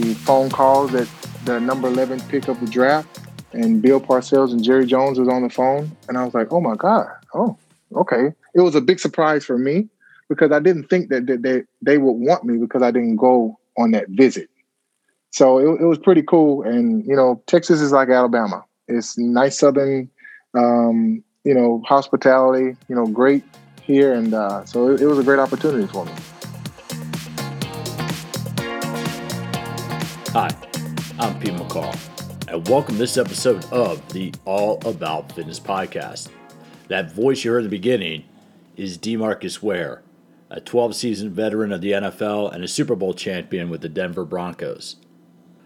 the phone calls at the number 11 pick of the draft, and Bill Parcells and Jerry Jones was on the phone, and I was like, oh my god, oh okay. It was a big surprise for me because I didn't think that, that they they would want me because I didn't go on that visit. So it, it was pretty cool, and you know, Texas is like Alabama. It's nice southern, um, you know, hospitality. You know, great here, and uh, so it, it was a great opportunity for me. Hi, I'm Pete McCall, and welcome to this episode of the All About Fitness podcast. That voice you heard in the beginning is Demarcus Ware, a 12 season veteran of the NFL and a Super Bowl champion with the Denver Broncos.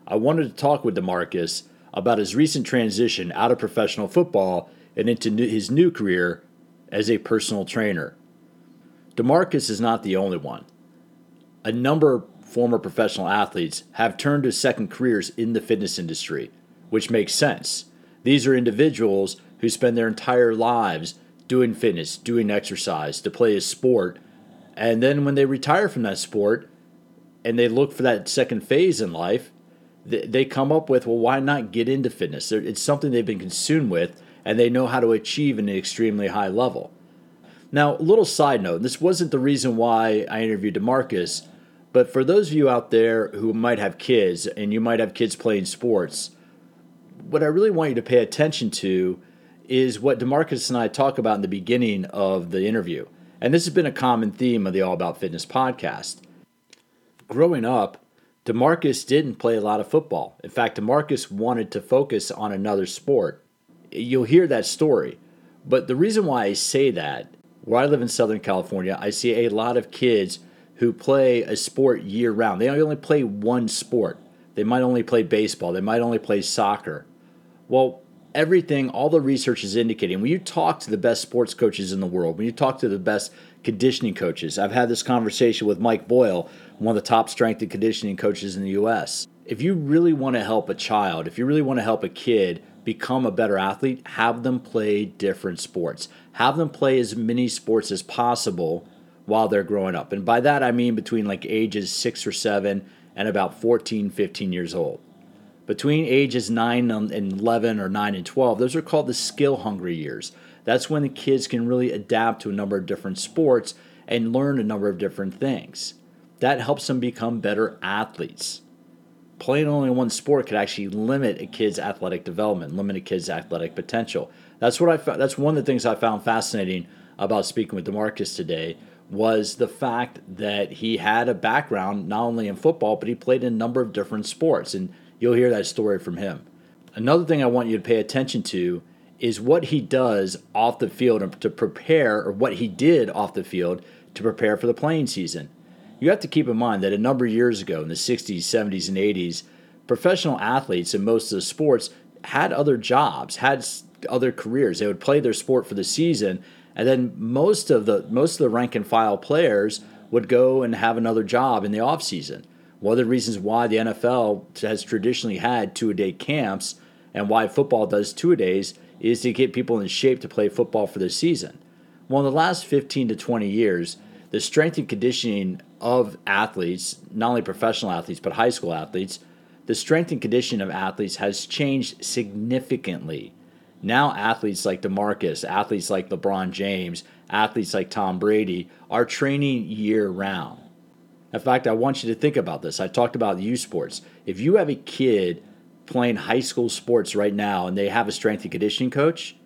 I wanted to talk with Demarcus about his recent transition out of professional football and into his new career as a personal trainer. Demarcus is not the only one. A number former professional athletes have turned to second careers in the fitness industry, which makes sense. These are individuals who spend their entire lives doing fitness, doing exercise to play a sport, and then when they retire from that sport and they look for that second phase in life, they come up with, well, why not get into fitness? It's something they've been consumed with and they know how to achieve an extremely high level. Now, a little side note this wasn't the reason why I interviewed Demarcus but for those of you out there who might have kids and you might have kids playing sports, what I really want you to pay attention to is what Demarcus and I talk about in the beginning of the interview. And this has been a common theme of the All About Fitness podcast. Growing up, Demarcus didn't play a lot of football. In fact, Demarcus wanted to focus on another sport. You'll hear that story. But the reason why I say that, where I live in Southern California, I see a lot of kids who play a sport year round. They only play one sport. They might only play baseball. They might only play soccer. Well, everything, all the research is indicating when you talk to the best sports coaches in the world, when you talk to the best conditioning coaches, I've had this conversation with Mike Boyle, one of the top strength and conditioning coaches in the US. If you really want to help a child, if you really want to help a kid become a better athlete, have them play different sports. Have them play as many sports as possible while they're growing up. And by that, I mean between like ages six or seven and about 14, 15 years old. Between ages 9 and 11 or 9 and 12, those are called the skill hungry years. That's when the kids can really adapt to a number of different sports and learn a number of different things. That helps them become better athletes. Playing only one sport could actually limit a kid's athletic development, limit a kid's athletic potential. That's what I found, that's one of the things I found fascinating about speaking with Demarcus today was the fact that he had a background not only in football, but he played in a number of different sports. And you'll hear that story from him. Another thing I want you to pay attention to is what he does off the field to prepare, or what he did off the field to prepare for the playing season. You have to keep in mind that a number of years ago, in the 60s, 70s, and 80s, professional athletes in most of the sports had other jobs, had other careers. They would play their sport for the season, and then most of the most of the rank and file players would go and have another job in the off season. One of the reasons why the NFL has traditionally had two a day camps and why football does two a days is to get people in shape to play football for the season. Well, in the last 15 to 20 years, the strength and conditioning of athletes, not only professional athletes, but high school athletes, the strength and conditioning of athletes has changed significantly. Now, athletes like DeMarcus, athletes like LeBron James, athletes like Tom Brady are training year round. In fact, I want you to think about this. I talked about U sports. If you have a kid playing high school sports right now and they have a strength and conditioning coach,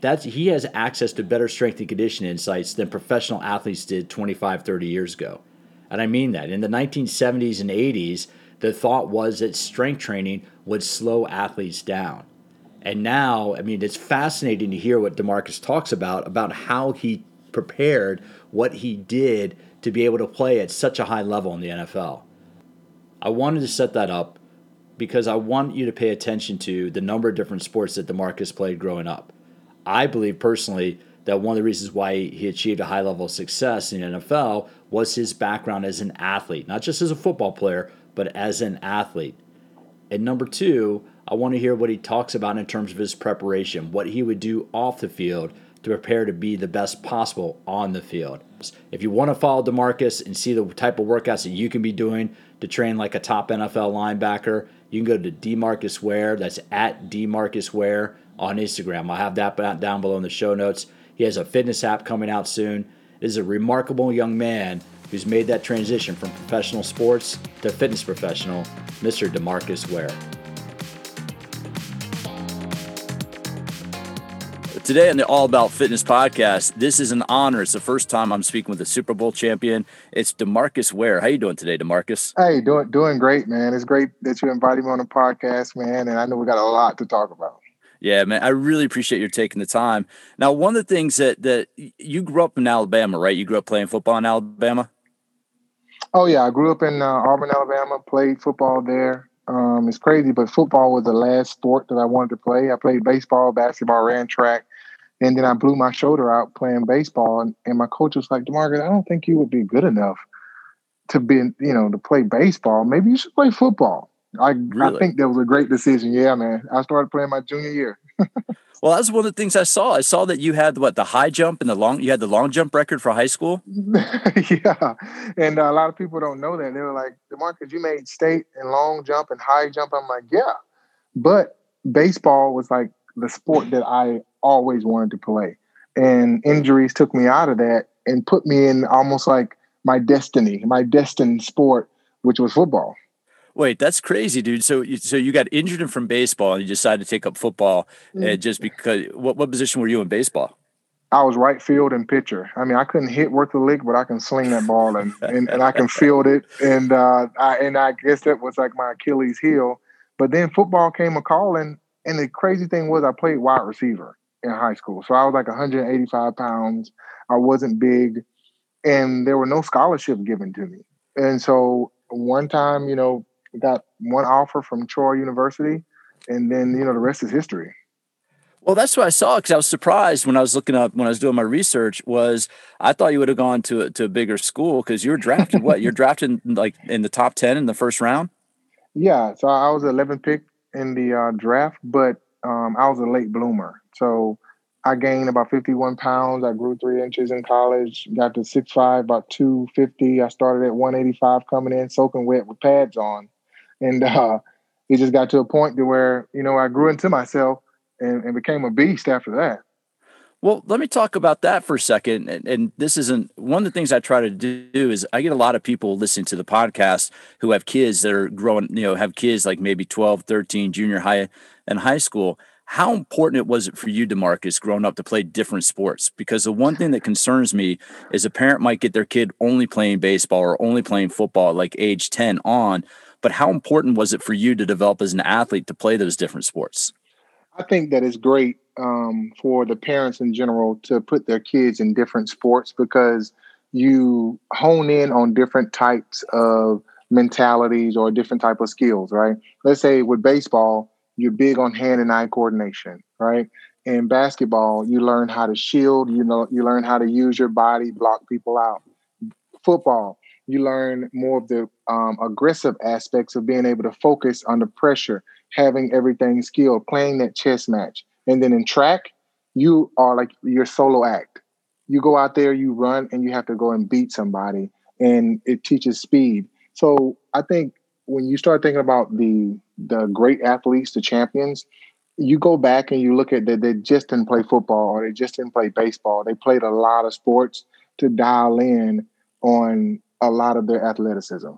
that's he has access to better strength and conditioning insights than professional athletes did 25, 30 years ago. And I mean that. In the 1970s and 80s, the thought was that strength training would slow athletes down. And now, I mean, it's fascinating to hear what Demarcus talks about about how he prepared, what he did to be able to play at such a high level in the NFL. I wanted to set that up because I want you to pay attention to the number of different sports that Demarcus played growing up. I believe personally that one of the reasons why he achieved a high level of success in the NFL was his background as an athlete, not just as a football player, but as an athlete. And number two, I want to hear what he talks about in terms of his preparation, what he would do off the field to prepare to be the best possible on the field. If you want to follow DeMarcus and see the type of workouts that you can be doing to train like a top NFL linebacker, you can go to DeMarcus Ware. That's at DeMarcus Ware on Instagram. I'll have that down below in the show notes. He has a fitness app coming out soon. Is a remarkable young man who's made that transition from professional sports to fitness professional, Mr. DeMarcus Ware. Today on the All About Fitness podcast, this is an honor. It's the first time I'm speaking with a Super Bowl champion. It's DeMarcus Ware. How you doing today, DeMarcus? Hey, doing doing great, man. It's great that you invited me on the podcast, man. And I know we got a lot to talk about. Yeah, man. I really appreciate you taking the time. Now, one of the things that that you grew up in Alabama, right? You grew up playing football in Alabama. Oh yeah, I grew up in uh, Auburn, Alabama. Played football there. Um, it's crazy, but football was the last sport that I wanted to play. I played baseball, basketball, ran track, and then I blew my shoulder out playing baseball. And, and my coach was like, DeMarcus, I don't think you would be good enough to be, you know, to play baseball. Maybe you should play football. I, really? I think that was a great decision. Yeah, man. I started playing my junior year. well, that's one of the things I saw. I saw that you had what the high jump and the long. You had the long jump record for high school. yeah, and a lot of people don't know that. They were like, "Demarcus, you made state and long jump and high jump." I'm like, "Yeah," but baseball was like the sport that I always wanted to play. And injuries took me out of that and put me in almost like my destiny, my destined sport, which was football. Wait, that's crazy, dude. So, so you got injured from baseball, and you decided to take up football, mm-hmm. just because. What what position were you in baseball? I was right field and pitcher. I mean, I couldn't hit worth a lick, but I can sling that ball and, and, and I can field it. And uh, I and I guess that was like my Achilles heel. But then football came a calling, and the crazy thing was, I played wide receiver in high school. So I was like 185 pounds. I wasn't big, and there were no scholarship given to me. And so one time, you know, got one offer from Troy University, and then you know the rest is history. Well, that's what I saw because I was surprised when I was looking up when I was doing my research. Was I thought you would have gone to a, to a bigger school because you were drafted. what you're drafted like in the top ten in the first round? Yeah, so I was 11th pick in the uh, draft, but um, I was a late bloomer. So I gained about 51 pounds. I grew three inches in college, got to 6'5, about 250. I started at 185 coming in, soaking wet with pads on. And uh, it just got to a point to where, you know, I grew into myself and, and became a beast after that. Well, let me talk about that for a second. And, and, this isn't one of the things I try to do is I get a lot of people listening to the podcast who have kids that are growing, you know, have kids like maybe 12, 13, junior high and high school. How important it was it for you, Demarcus, growing up to play different sports? Because the one thing that concerns me is a parent might get their kid only playing baseball or only playing football like age 10 on. But how important was it for you to develop as an athlete to play those different sports? I think that it's great um, for the parents in general to put their kids in different sports because you hone in on different types of mentalities or different type of skills, right? Let's say with baseball, you're big on hand and eye coordination, right? In basketball, you learn how to shield, you know, you learn how to use your body, block people out. Football, you learn more of the um, aggressive aspects of being able to focus under pressure, having everything skilled, playing that chess match. And then in track, you are like your solo act. You go out there, you run, and you have to go and beat somebody, and it teaches speed. So I think when you start thinking about the the great athletes, the champions, you go back and you look at that they just didn't play football or they just didn't play baseball. They played a lot of sports to dial in on a lot of their athleticism.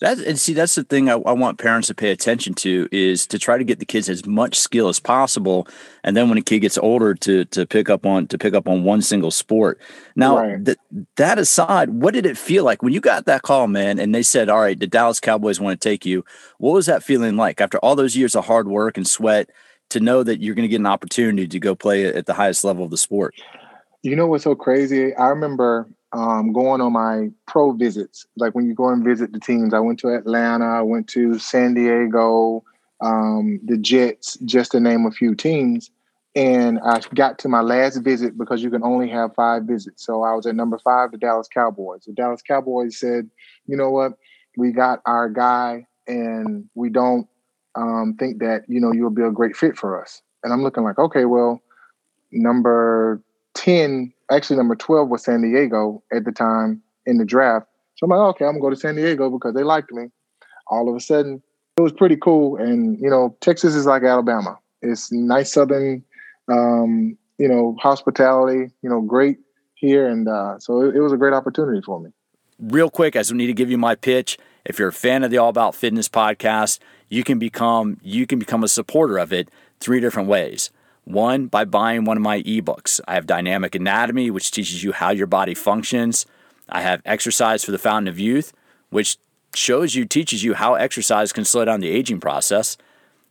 That and see, that's the thing I, I, want parents to pay attention to is to try to get the kids as much skill as possible, and then when a kid gets older, to to pick up on to pick up on one single sport. Now, right. th- that aside, what did it feel like when you got that call, man? And they said, "All right, the Dallas Cowboys want to take you." What was that feeling like after all those years of hard work and sweat to know that you're going to get an opportunity to go play at the highest level of the sport? You know what's so crazy? I remember um, going on my pro visits. Like when you go and visit the teams, I went to Atlanta, I went to San Diego, um, the Jets, just to name a few teams. And I got to my last visit because you can only have five visits. So I was at number five, the Dallas Cowboys. The Dallas Cowboys said, you know what? We got our guy and we don't um, think that you know you'll be a great fit for us. And I'm looking like, okay, well, number ten, actually number twelve was San Diego at the time in the draft. So I'm like, okay, I'm gonna go to San Diego because they liked me. All of a sudden, it was pretty cool. And you know, Texas is like Alabama. It's nice southern, um, you know, hospitality. You know, great here, and uh, so it, it was a great opportunity for me. Real quick, I just need to give you my pitch. If you're a fan of the All About Fitness podcast, you can become you can become a supporter of it three different ways. One, by buying one of my ebooks. I have Dynamic Anatomy, which teaches you how your body functions. I have Exercise for the Fountain of Youth, which shows you, teaches you how exercise can slow down the aging process.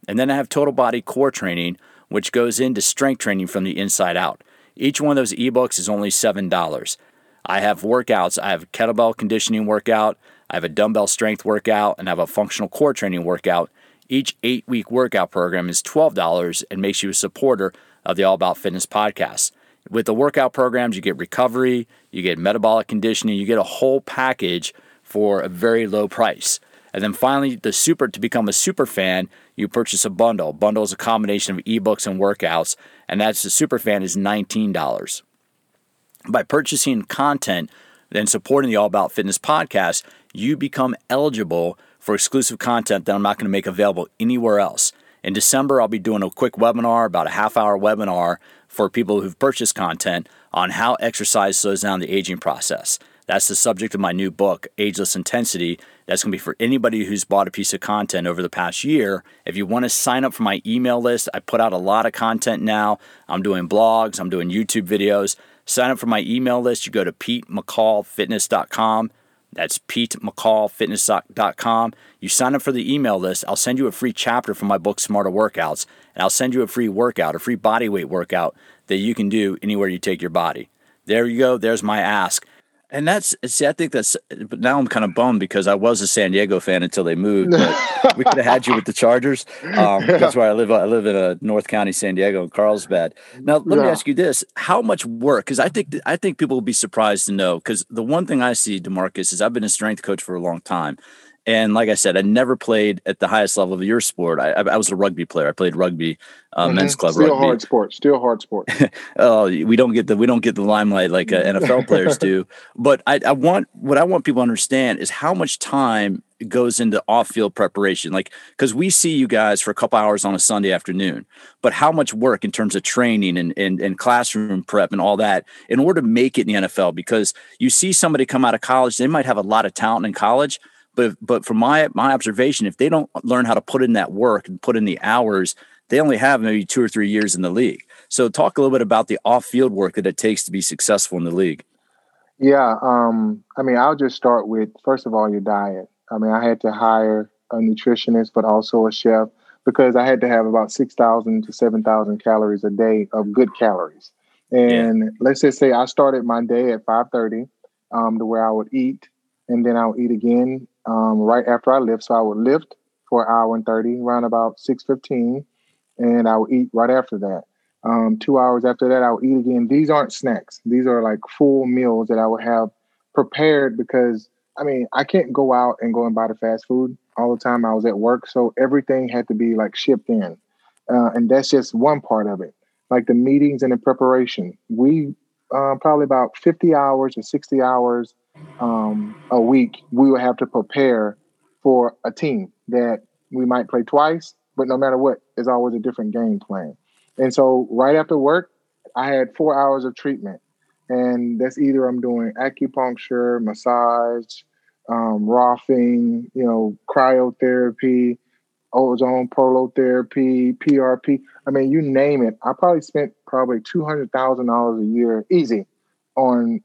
And then I have Total Body Core Training, which goes into strength training from the inside out. Each one of those ebooks is only $7. I have workouts. I have a kettlebell conditioning workout, I have a dumbbell strength workout, and I have a functional core training workout. Each eight week workout program is $12 and makes you a supporter of the All About Fitness podcast. With the workout programs, you get recovery, you get metabolic conditioning, you get a whole package for a very low price. And then finally, the super to become a super fan, you purchase a bundle. Bundle is a combination of ebooks and workouts, and that's the super fan is $19. By purchasing content and supporting the All About Fitness podcast, you become eligible for exclusive content that I'm not going to make available anywhere else. In December, I'll be doing a quick webinar, about a half hour webinar for people who've purchased content on how exercise slows down the aging process. That's the subject of my new book, Ageless Intensity. That's going to be for anybody who's bought a piece of content over the past year. If you want to sign up for my email list, I put out a lot of content now. I'm doing blogs, I'm doing YouTube videos. Sign up for my email list. You go to PeteMcCallFitness.com. That's PeteMcCallFitness.com. You sign up for the email list. I'll send you a free chapter from my book, Smarter Workouts, and I'll send you a free workout, a free body weight workout that you can do anywhere you take your body. There you go. There's my ask. And that's see, I think that's. But now I'm kind of bummed because I was a San Diego fan until they moved. But we could have had you with the Chargers. Um, that's where I live. I live in a uh, North County, San Diego, in Carlsbad. Now, let yeah. me ask you this: How much work? Because I think I think people will be surprised to know. Because the one thing I see, Demarcus, is I've been a strength coach for a long time, and like I said, I never played at the highest level of your sport. I, I was a rugby player. I played rugby, uh, mm-hmm. men's club Still rugby. hard sport. Still hard sport. oh, we don't get the we don't get the limelight like uh, NFL players do. But I, I want what I want people to understand is how much time goes into off-field preparation. Like because we see you guys for a couple hours on a Sunday afternoon, but how much work in terms of training and, and and classroom prep and all that in order to make it in the NFL? Because you see somebody come out of college, they might have a lot of talent in college but but from my my observation, if they don't learn how to put in that work and put in the hours, they only have maybe two or three years in the league. So talk a little bit about the off field work that it takes to be successful in the league. Yeah, um, I mean, I'll just start with first of all your diet. I mean, I had to hire a nutritionist, but also a chef because I had to have about six thousand to seven thousand calories a day of good calories. And yeah. let's just say I started my day at five thirty, um, to where I would eat, and then I'll eat again um, right after I lift. So I would lift for an hour and 30, around about 6.15, and I would eat right after that. Um, two hours after that, I would eat again. These aren't snacks. These are like full meals that I would have prepared because, I mean, I can't go out and go and buy the fast food all the time. I was at work, so everything had to be like shipped in. Uh, and that's just one part of it. Like the meetings and the preparation. We uh, probably about 50 hours or 60 hours um, a week, we would have to prepare for a team that we might play twice, but no matter what, there's always a different game plan. And so right after work, I had four hours of treatment. And that's either I'm doing acupuncture, massage, um, roughing, you know, cryotherapy, ozone prolotherapy, PRP. I mean, you name it. I probably spent probably two hundred thousand dollars a year, easy, on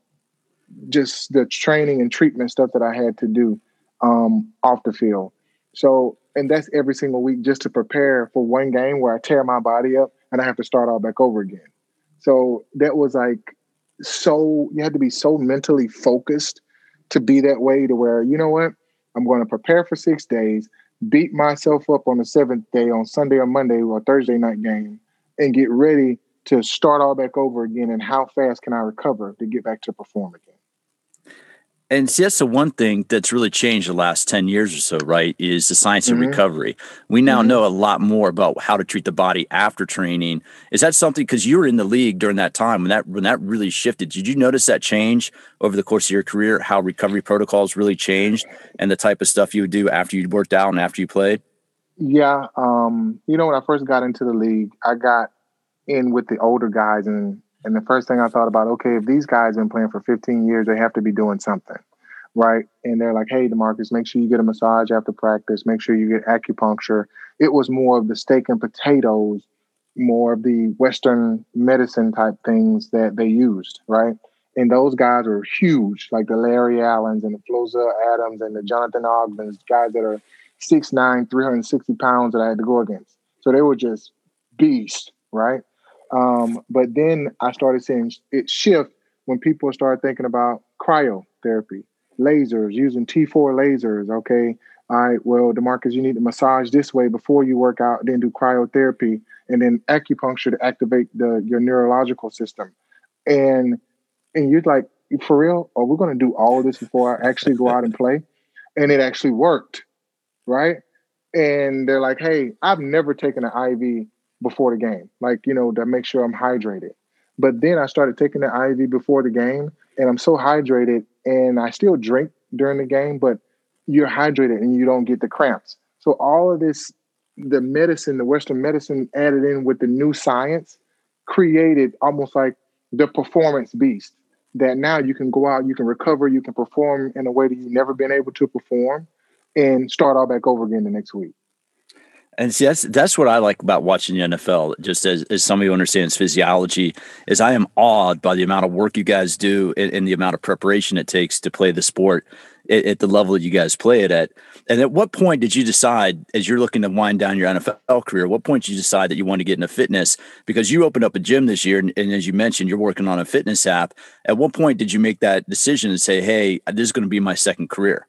just the training and treatment stuff that I had to do um, off the field. So, and that's every single week just to prepare for one game where I tear my body up and I have to start all back over again. So that was like so you had to be so mentally focused to be that way to where you know what I'm going to prepare for six days, beat myself up on the seventh day on Sunday or Monday or Thursday night game, and get ready to start all back over again. And how fast can I recover to get back to perform again? And see, that's the one thing that's really changed the last 10 years or so, right? Is the science mm-hmm. of recovery. We now mm-hmm. know a lot more about how to treat the body after training. Is that something because you were in the league during that time when that when that really shifted? Did you notice that change over the course of your career, how recovery protocols really changed and the type of stuff you would do after you'd worked out and after you played? Yeah. Um, you know, when I first got into the league, I got in with the older guys and and the first thing I thought about, okay, if these guys have been playing for 15 years, they have to be doing something, right? And they're like, hey, Demarcus, make sure you get a massage after practice. Make sure you get acupuncture. It was more of the steak and potatoes, more of the Western medicine type things that they used, right? And those guys are huge, like the Larry Allens and the Flozell Adams and the Jonathan Ogdens, guys that are 6'9", 360 pounds that I had to go against. So they were just beasts, right? Um, but then I started seeing it shift when people started thinking about cryotherapy, lasers, using T4 lasers. Okay. All right. Well, Demarcus, you need to massage this way before you work out, then do cryotherapy and then acupuncture to activate the your neurological system. And and you're like, for real? Are we going to do all of this before I actually go out and play? And it actually worked. Right. And they're like, hey, I've never taken an IV before the game, like, you know, to make sure I'm hydrated. But then I started taking the IV before the game, and I'm so hydrated, and I still drink during the game, but you're hydrated and you don't get the cramps. So all of this, the medicine, the Western medicine added in with the new science, created almost like the performance beast. That now you can go out, you can recover, you can perform in a way that you've never been able to perform, and start all back over again the next week. And see, that's that's what I like about watching the NFL. Just as, as somebody who understands physiology, is I am awed by the amount of work you guys do and, and the amount of preparation it takes to play the sport at, at, the level that you guys play it at. And at what point did you decide, as you're looking to wind down your NFL career, what point did you decide that you want to get into fitness? Because you opened up a gym this year, and, and as you mentioned, you're working on a fitness app. At what point did you make that decision and say, "Hey, this is going to be my second career"?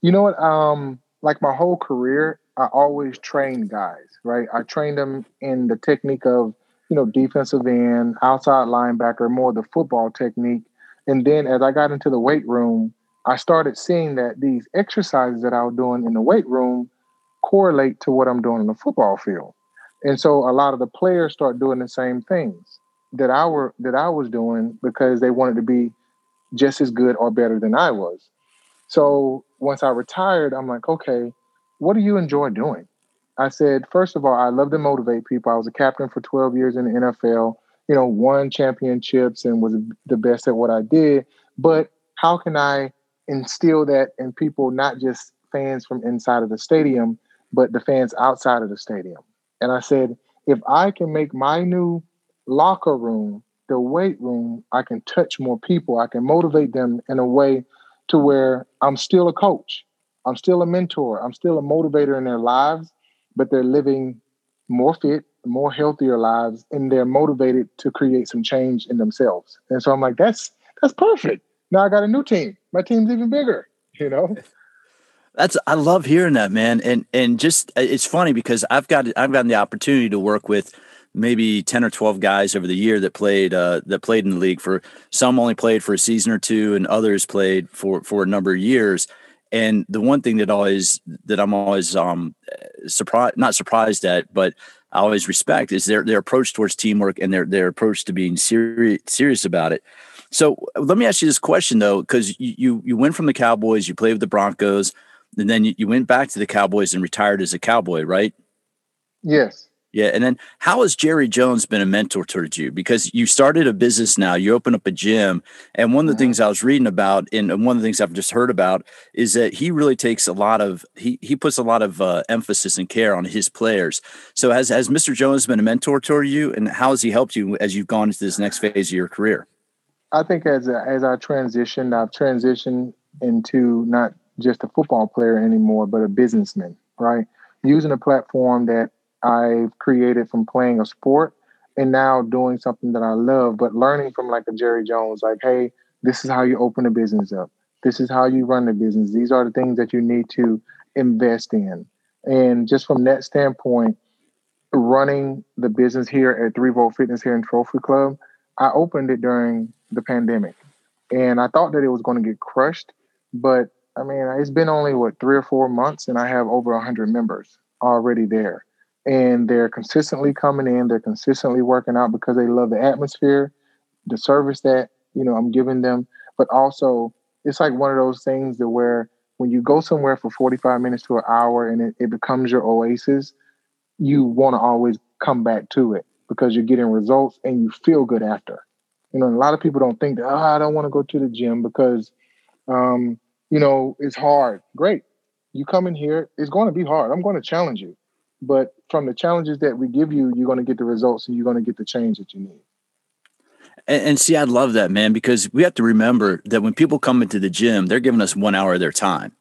You know what? Um, like my whole career, I always train guys, right? I train them in the technique of, you know, defensive end, outside linebacker, more the football technique. And then as I got into the weight room, I started seeing that these exercises that I was doing in the weight room correlate to what I'm doing in the football field. And so a lot of the players start doing the same things that I were that I was doing because they wanted to be just as good or better than I was. So once I retired, I'm like, okay, what do you enjoy doing? I said, first of all, I love to motivate people. I was a captain for 12 years in the NFL, you know, won championships and was the best at what I did. But how can I instill that in people, not just fans from inside of the stadium, but the fans outside of the stadium? And I said, if I can make my new locker room the weight room, I can touch more people. I can motivate them in a way to where I'm still a coach. I'm still a mentor. I'm still a motivator in their lives, but they're living more fit, more healthier lives, and they're motivated to create some change in themselves. And so I'm like, that's that's perfect. Now I got a new team. My team's even bigger, you know? That's I love hearing that, man. And and just it's funny because I've got I've gotten the opportunity to work with maybe 10 or 12 guys over the year that played uh, that played in the league for some only played for a season or two and others played for for a number of years and the one thing that always that I'm always um surprised, not surprised at, but I always respect is their their approach towards teamwork and their their approach to being serious serious about it. So let me ask you this question though, because you, you went from the Cowboys, you played with the Broncos, and then you, you went back to the Cowboys and retired as a Cowboy, right? Yes. Yeah. And then how has Jerry Jones been a mentor towards you? Because you started a business now, you open up a gym. And one of the mm-hmm. things I was reading about, and one of the things I've just heard about, is that he really takes a lot of, he, he puts a lot of uh, emphasis and care on his players. So has, has Mr. Jones been a mentor toward you? And how has he helped you as you've gone into this next phase of your career? I think as, a, as I transitioned, I've transitioned into not just a football player anymore, but a businessman, right? Using a platform that I've created from playing a sport and now doing something that I love, but learning from like a Jerry Jones, like, hey, this is how you open a business up. This is how you run the business. These are the things that you need to invest in. And just from that standpoint, running the business here at Three Volt Fitness here in Trophy Club, I opened it during the pandemic. and I thought that it was going to get crushed, but I mean, it's been only what three or four months, and I have over a hundred members already there, and they're consistently coming in. They're consistently working out because they love the atmosphere, the service that you know I'm giving them, but also it's like one of those things that where when you go somewhere for 45 minutes to an hour and it, it becomes your oasis, you want to always come back to it because you're getting results and you feel good after. You know, a lot of people don't think that, oh, I don't want to go to the gym because, um, you know, it's hard. Great. You come in here, it's going to be hard. I'm going to challenge you. But from the challenges that we give you, you're going to get the results and you're going to get the change that you need. And, and, see, I love that, man, because we have to remember that when people come into the gym, they're giving us one hour of their time.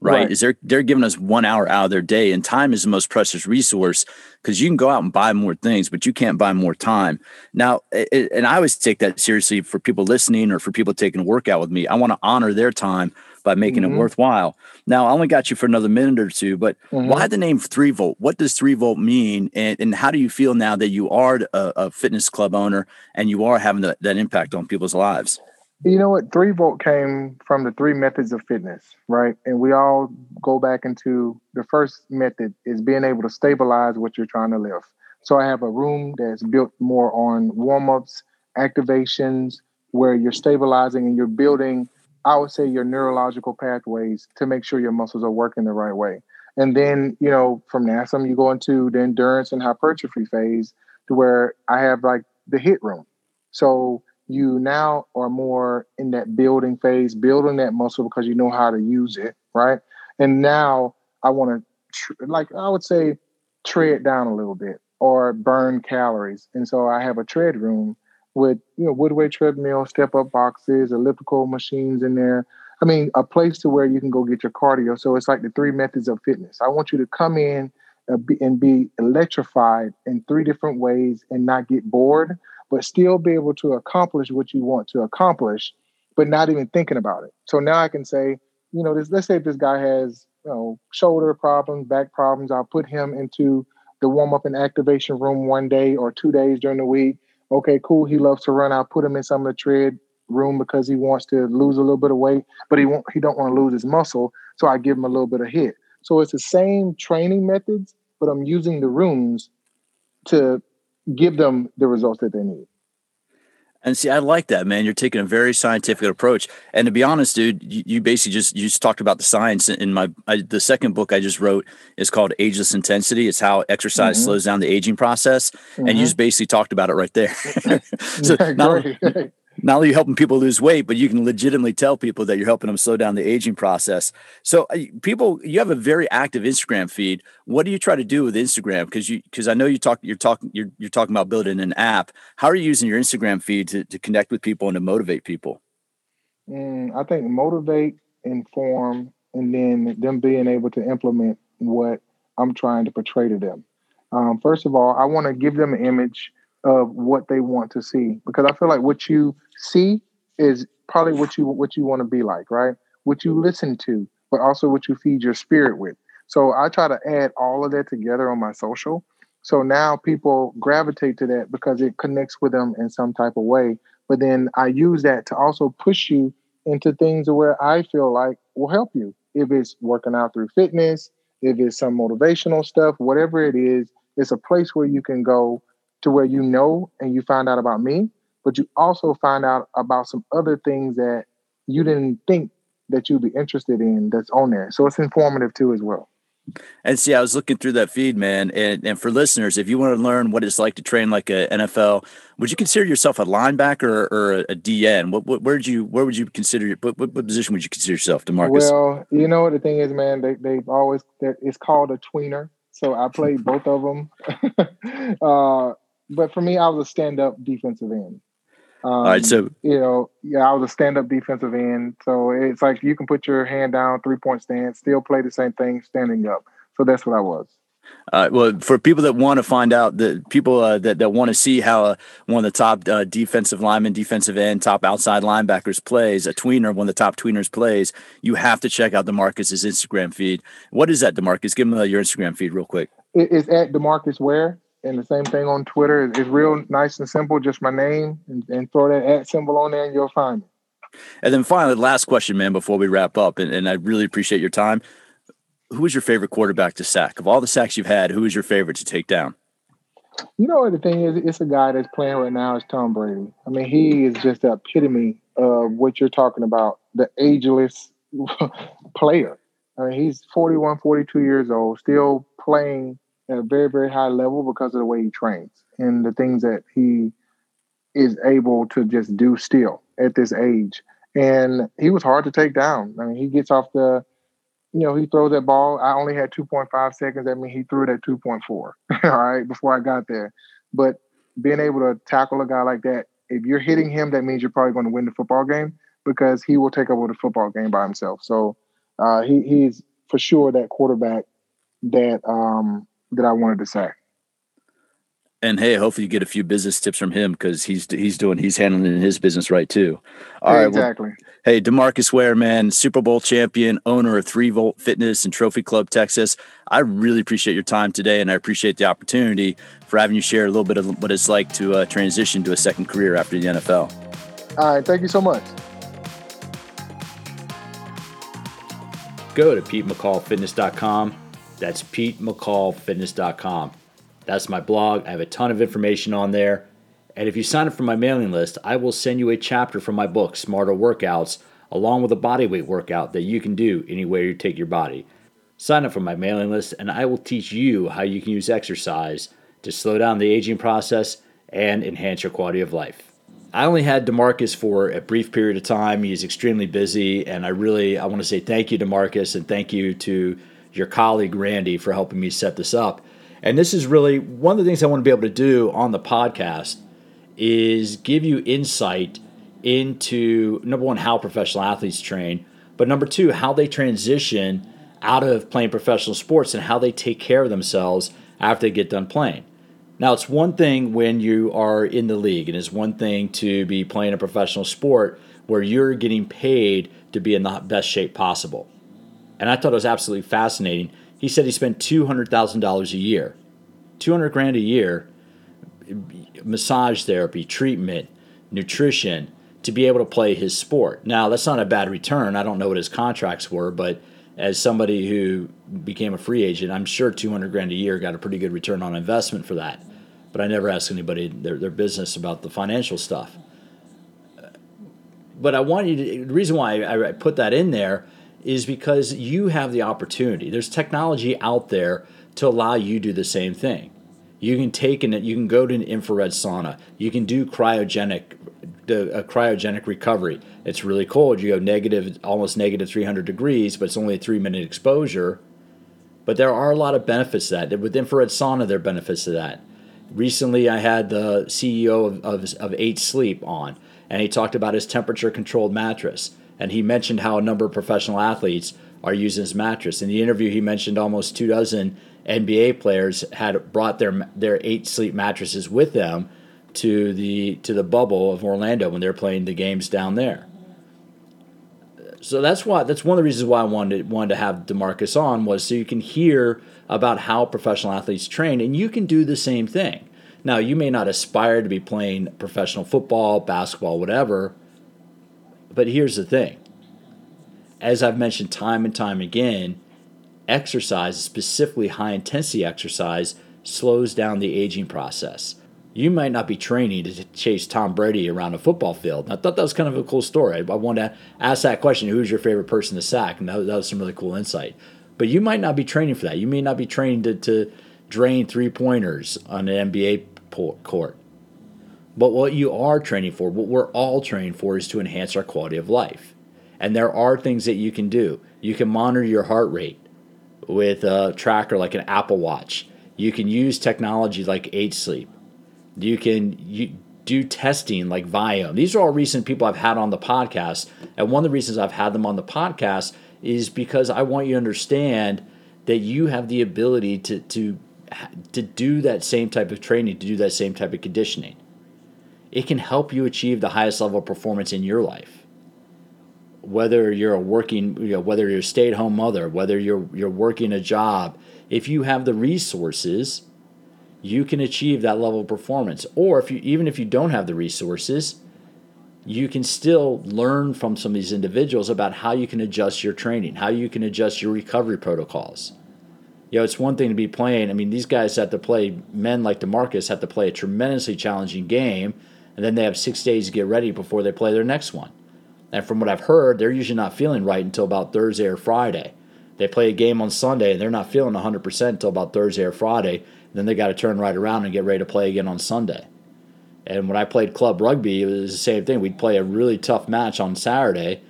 Right? right. Is they're they're giving us one hour out of their day, and time is the most precious resource because you can go out and buy more things, but you can't buy more time. Now, it, and I always take that seriously for people listening or for people taking a workout with me. I want to honor their time by making mm-hmm. it worthwhile. Now, I only got you for another minute or two, but mm-hmm. why the name Three Volt? What does Three Volt mean? And, and how do you feel now that you are a, a fitness club owner and you are having the, that impact on people's lives? You know what? Three Volt came from the three methods of fitness, right? And we all go back into the first method is being able to stabilize what you're trying to lift. So I have a room that's built more on warm ups, activations, where you're stabilizing and you're building I would say your neurological pathways to make sure your muscles are working the right way. And then, you know, from NASM, you go into the endurance and hypertrophy phase to where I have like the HIIT room. So you now are more in that building phase, building that muscle because you know how to use it, right? And now I want to, tr- like, I would say, tread down a little bit or burn calories. And so I have a tread room with you know woodway treadmill, step up boxes, elliptical machines in there. I mean, a place to where you can go get your cardio. So it's like the three methods of fitness. I want you to come in and be electrified in three different ways and not get bored, but still be able to accomplish what you want to accomplish, but not even thinking about it. So now I can say, you know, this, let's say this guy has you know shoulder problems, back problems, I'll put him into the warm up and activation room one day or two days during the week okay, cool. He loves to run. I'll put him in some of the tread room because he wants to lose a little bit of weight, but he won't. He don't want to lose his muscle. So I give him a little bit of HIIT. So it's the same training methods, but I'm using the rooms to give them the results that they need. And see, I like that, man. You're taking a very scientific approach. And to be honest, dude, you, you basically just you just talked about the science in my I, the second book I just wrote is called Ageless Intensity. It's how exercise mm-hmm. slows down the aging process, mm-hmm. and you mm-hmm. just basically talked about it right there. so not, not only helping people lose weight, but you can legitimately tell people that you're helping them slow down the aging process. So, uh, people, you have a very active Instagram feed. What do you try to do with Instagram? Because you, because I know you talk, you're talking, you're, you're talking about building an app. How are you using your Instagram feed to, to connect with people and to motivate people? Mm, I think motivate, inform, and then them being able to implement what I'm trying to portray to them. Um, first of all, I want to give them an image of what they want to see because I feel like what you see is probably what you what you want to be like, right? What you listen to, but also what you feed your spirit with. So I try to add all of that together on my social. So now people gravitate to that because it connects with them in some type of way. But then I use that to also push you into things where I feel like will help you. If it's working out through fitness, if it's some motivational stuff, whatever it is, it's a place where you can go to where you know and you find out about me, but you also find out about some other things that you didn't think that you'd be interested in that's on there. So it's informative too as well. And see, I was looking through that feed, man. And, and for listeners, if you want to learn what it's like to train like a NFL, would you consider yourself a linebacker or, or a, DN? What, what, where'd you, where would you consider, what, what, what, position would you consider yourself, Demarcus? Well, you know what the thing is, man. They they've always it's called a tweener. So I played both of them. uh, but for me, I was a stand up defensive end. Um, All right, so you know, yeah, I was a stand up defensive end. So it's like you can put your hand down, three point stance, still play the same thing standing up. So that's what I was. Uh, well, for people that want to find out, the people uh, that, that want to see how uh, one of the top uh, defensive linemen, defensive end, top outside linebackers plays, a tweener, one of the top tweeners plays, you have to check out Demarcus's Instagram feed. What is that, Demarcus? Give them uh, your Instagram feed real quick. It's at Demarcus Ware and the same thing on Twitter. It's real nice and simple, just my name, and, and throw that at symbol on there, and you'll find it. And then finally, last question, man, before we wrap up, and, and I really appreciate your time. Who is your favorite quarterback to sack? Of all the sacks you've had, who is your favorite to take down? You know what the thing is? It's a guy that's playing right now is Tom Brady. I mean, he is just the epitome of what you're talking about, the ageless player. I mean, he's 41, 42 years old, still playing at a very, very high level because of the way he trains and the things that he is able to just do still at this age. And he was hard to take down. I mean, he gets off the, you know, he throws that ball. I only had 2.5 seconds. That means he threw it at 2.4, all right, before I got there. But being able to tackle a guy like that, if you're hitting him, that means you're probably going to win the football game because he will take over the football game by himself. So uh, he, he's for sure that quarterback that um, that I wanted to say. And hey, hopefully you get a few business tips from him because he's he's doing he's handling his business right too. All right, exactly. Well, hey, Demarcus Ware, man, Super Bowl champion, owner of Three Volt Fitness and Trophy Club Texas. I really appreciate your time today, and I appreciate the opportunity for having you share a little bit of what it's like to uh, transition to a second career after the NFL. All right, thank you so much. Go to PeteMcCallFitness.com. That's PeteMcCallFitness.com. That's my blog. I have a ton of information on there. And if you sign up for my mailing list, I will send you a chapter from my book, Smarter Workouts, along with a bodyweight workout that you can do anywhere you take your body. Sign up for my mailing list, and I will teach you how you can use exercise to slow down the aging process and enhance your quality of life. I only had Demarcus for a brief period of time. He's extremely busy, and I really I want to say thank you, Demarcus, and thank you to your colleague Randy for helping me set this up. And this is really one of the things I want to be able to do on the podcast is give you insight into number one, how professional athletes train, but number two, how they transition out of playing professional sports and how they take care of themselves after they get done playing. Now, it's one thing when you are in the league, and it's one thing to be playing a professional sport where you're getting paid to be in the best shape possible. And I thought it was absolutely fascinating he said he spent two hundred thousand dollars a year, two hundred grand a year, massage therapy, treatment, nutrition to be able to play his sport. Now that's not a bad return. I don't know what his contracts were, but as somebody who became a free agent, I'm sure 200 grand a year got a pretty good return on investment for that. But I never ask anybody their, their business about the financial stuff. But I want you to, the reason why I, I put that in there is because you have the opportunity. There's technology out there to allow you to do the same thing. You can take and you can go to an infrared sauna. You can do cryogenic, a cryogenic recovery. It's really cold. You go negative, almost negative 300 degrees, but it's only a three minute exposure. But there are a lot of benefits to that. With infrared sauna, there are benefits to that. Recently, I had the CEO of, of, of Eight Sleep on, and he talked about his temperature controlled mattress and he mentioned how a number of professional athletes are using his mattress. In the interview, he mentioned almost two dozen NBA players had brought their their eight sleep mattresses with them to the to the bubble of Orlando when they're playing the games down there. So that's why that's one of the reasons why I wanted wanted to have Demarcus on was so you can hear about how professional athletes train and you can do the same thing. Now you may not aspire to be playing professional football, basketball, whatever but here's the thing as I've mentioned time and time again, exercise, specifically high intensity exercise, slows down the aging process. You might not be training to chase Tom Brady around a football field. I thought that was kind of a cool story. I wanted to ask that question who's your favorite person to sack? And that, that was some really cool insight. But you might not be training for that. You may not be training to, to drain three pointers on an NBA court. But what you are training for, what we're all training for, is to enhance our quality of life. And there are things that you can do. You can monitor your heart rate with a tracker like an Apple Watch. You can use technology like Eight Sleep. You can you do testing like Viome. These are all recent people I've had on the podcast. And one of the reasons I've had them on the podcast is because I want you to understand that you have the ability to, to, to do that same type of training, to do that same type of conditioning it can help you achieve the highest level of performance in your life. Whether you're a working, you know, whether you're a stay-at-home mother, whether you're you're working a job, if you have the resources, you can achieve that level of performance. Or if you even if you don't have the resources, you can still learn from some of these individuals about how you can adjust your training, how you can adjust your recovery protocols. You know, it's one thing to be playing. I mean, these guys have to play, men like DeMarcus have to play a tremendously challenging game, and then they have six days to get ready before they play their next one. And from what I've heard, they're usually not feeling right until about Thursday or Friday. They play a game on Sunday, and they're not feeling 100% until about Thursday or Friday. Then they got to turn right around and get ready to play again on Sunday. And when I played club rugby, it was the same thing. We'd play a really tough match on Saturday.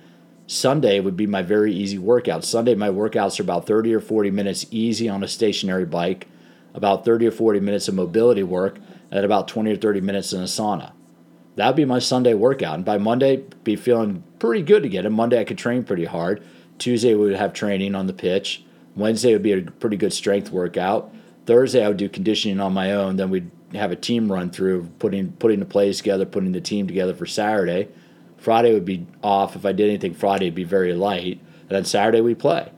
Sunday would be my very easy workout. Sunday, my workouts are about 30 or 40 minutes easy on a stationary bike, about 30 or 40 minutes of mobility work, and about 20 or 30 minutes in a sauna. That would be my Sunday workout. And by Monday, be feeling pretty good again. And Monday, I could train pretty hard. Tuesday, we would have training on the pitch. Wednesday would be a pretty good strength workout. Thursday, I would do conditioning on my own. Then we'd have a team run through, putting putting the plays together, putting the team together for Saturday. Friday would be off. If I did anything Friday, it'd be very light. And then Saturday we play.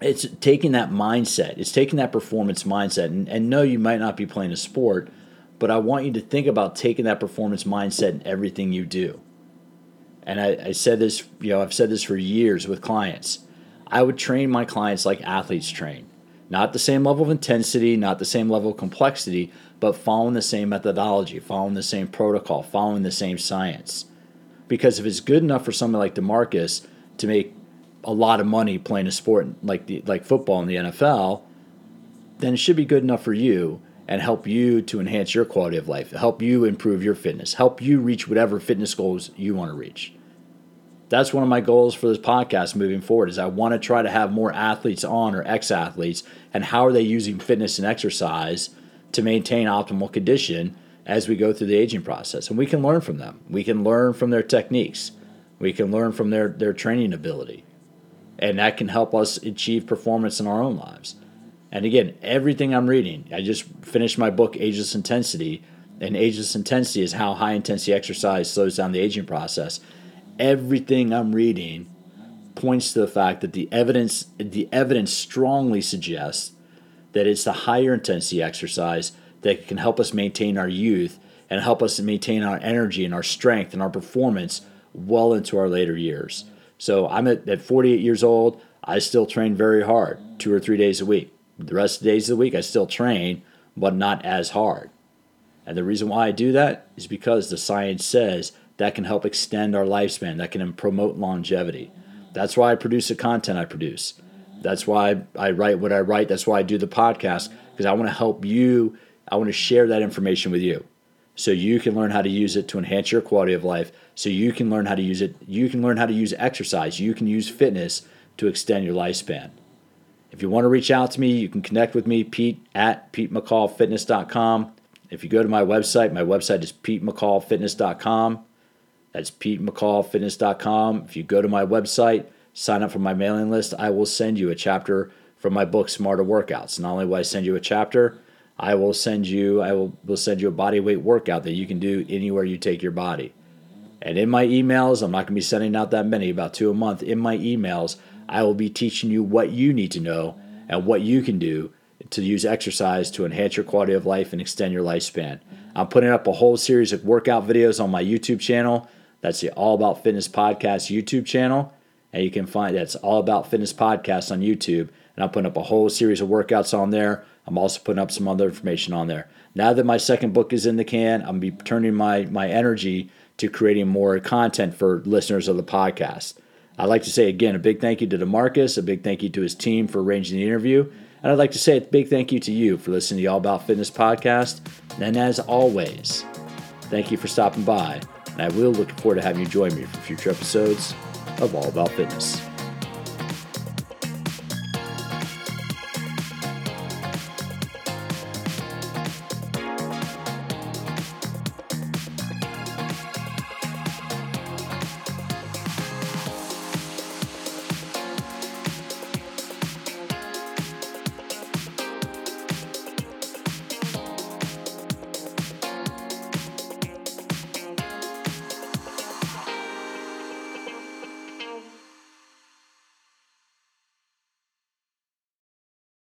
It's taking that mindset. It's taking that performance mindset. And, and no, you might not be playing a sport, but I want you to think about taking that performance mindset in everything you do. And I, I said this, you know, I've said this for years with clients. I would train my clients like athletes train. Not the same level of intensity, not the same level of complexity, but following the same methodology, following the same protocol, following the same science. Because if it's good enough for someone like DeMarcus to make a lot of money playing a sport like the, like football in the NFL, then it should be good enough for you and help you to enhance your quality of life, help you improve your fitness, help you reach whatever fitness goals you want to reach. That's one of my goals for this podcast moving forward is I want to try to have more athletes on or ex-athletes and how are they using fitness and exercise to maintain optimal condition as we go through the aging process. And we can learn from them. We can learn from their techniques. We can learn from their, their training ability. And that can help us achieve performance in our own lives. And again, everything I'm reading, I just finished my book, Ageless Intensity, and ageless intensity is how high intensity exercise slows down the aging process. Everything I'm reading points to the fact that the evidence the evidence strongly suggests that it's the higher intensity exercise that can help us maintain our youth and help us maintain our energy and our strength and our performance well into our later years. So I'm at, at 48 years old. I still train very hard, two or three days a week. The rest of the days of the week, I still train, but not as hard. And the reason why I do that is because the science says that can help extend our lifespan, that can promote longevity. That's why I produce the content I produce. That's why I write what I write. That's why I do the podcast, because I want to help you. I want to share that information with you so you can learn how to use it to enhance your quality of life, so you can learn how to use it. You can learn how to use exercise. You can use fitness to extend your lifespan. If you want to reach out to me, you can connect with me, Pete at PeteMcCallFitness.com. If you go to my website, my website is PeteMcCallFitness.com. That's PeteMcCallFitness.com. If you go to my website, sign up for my mailing list, I will send you a chapter from my book, Smarter Workouts. Not only will I send you a chapter, I will send you I will, will send you a body weight workout that you can do anywhere you take your body. And in my emails, I'm not going to be sending out that many, about two a month. In my emails, I will be teaching you what you need to know and what you can do to use exercise to enhance your quality of life and extend your lifespan. I'm putting up a whole series of workout videos on my YouTube channel. That's the All About Fitness Podcast YouTube channel. And you can find that's All About Fitness Podcast on YouTube. And I'm putting up a whole series of workouts on there. I'm also putting up some other information on there. Now that my second book is in the can, I'm be turning my, my energy to creating more content for listeners of the podcast. I'd like to say again a big thank you to DeMarcus, a big thank you to his team for arranging the interview. And I'd like to say a big thank you to you for listening to the All About Fitness podcast. And as always, thank you for stopping by. And I will look forward to having you join me for future episodes of All About Fitness.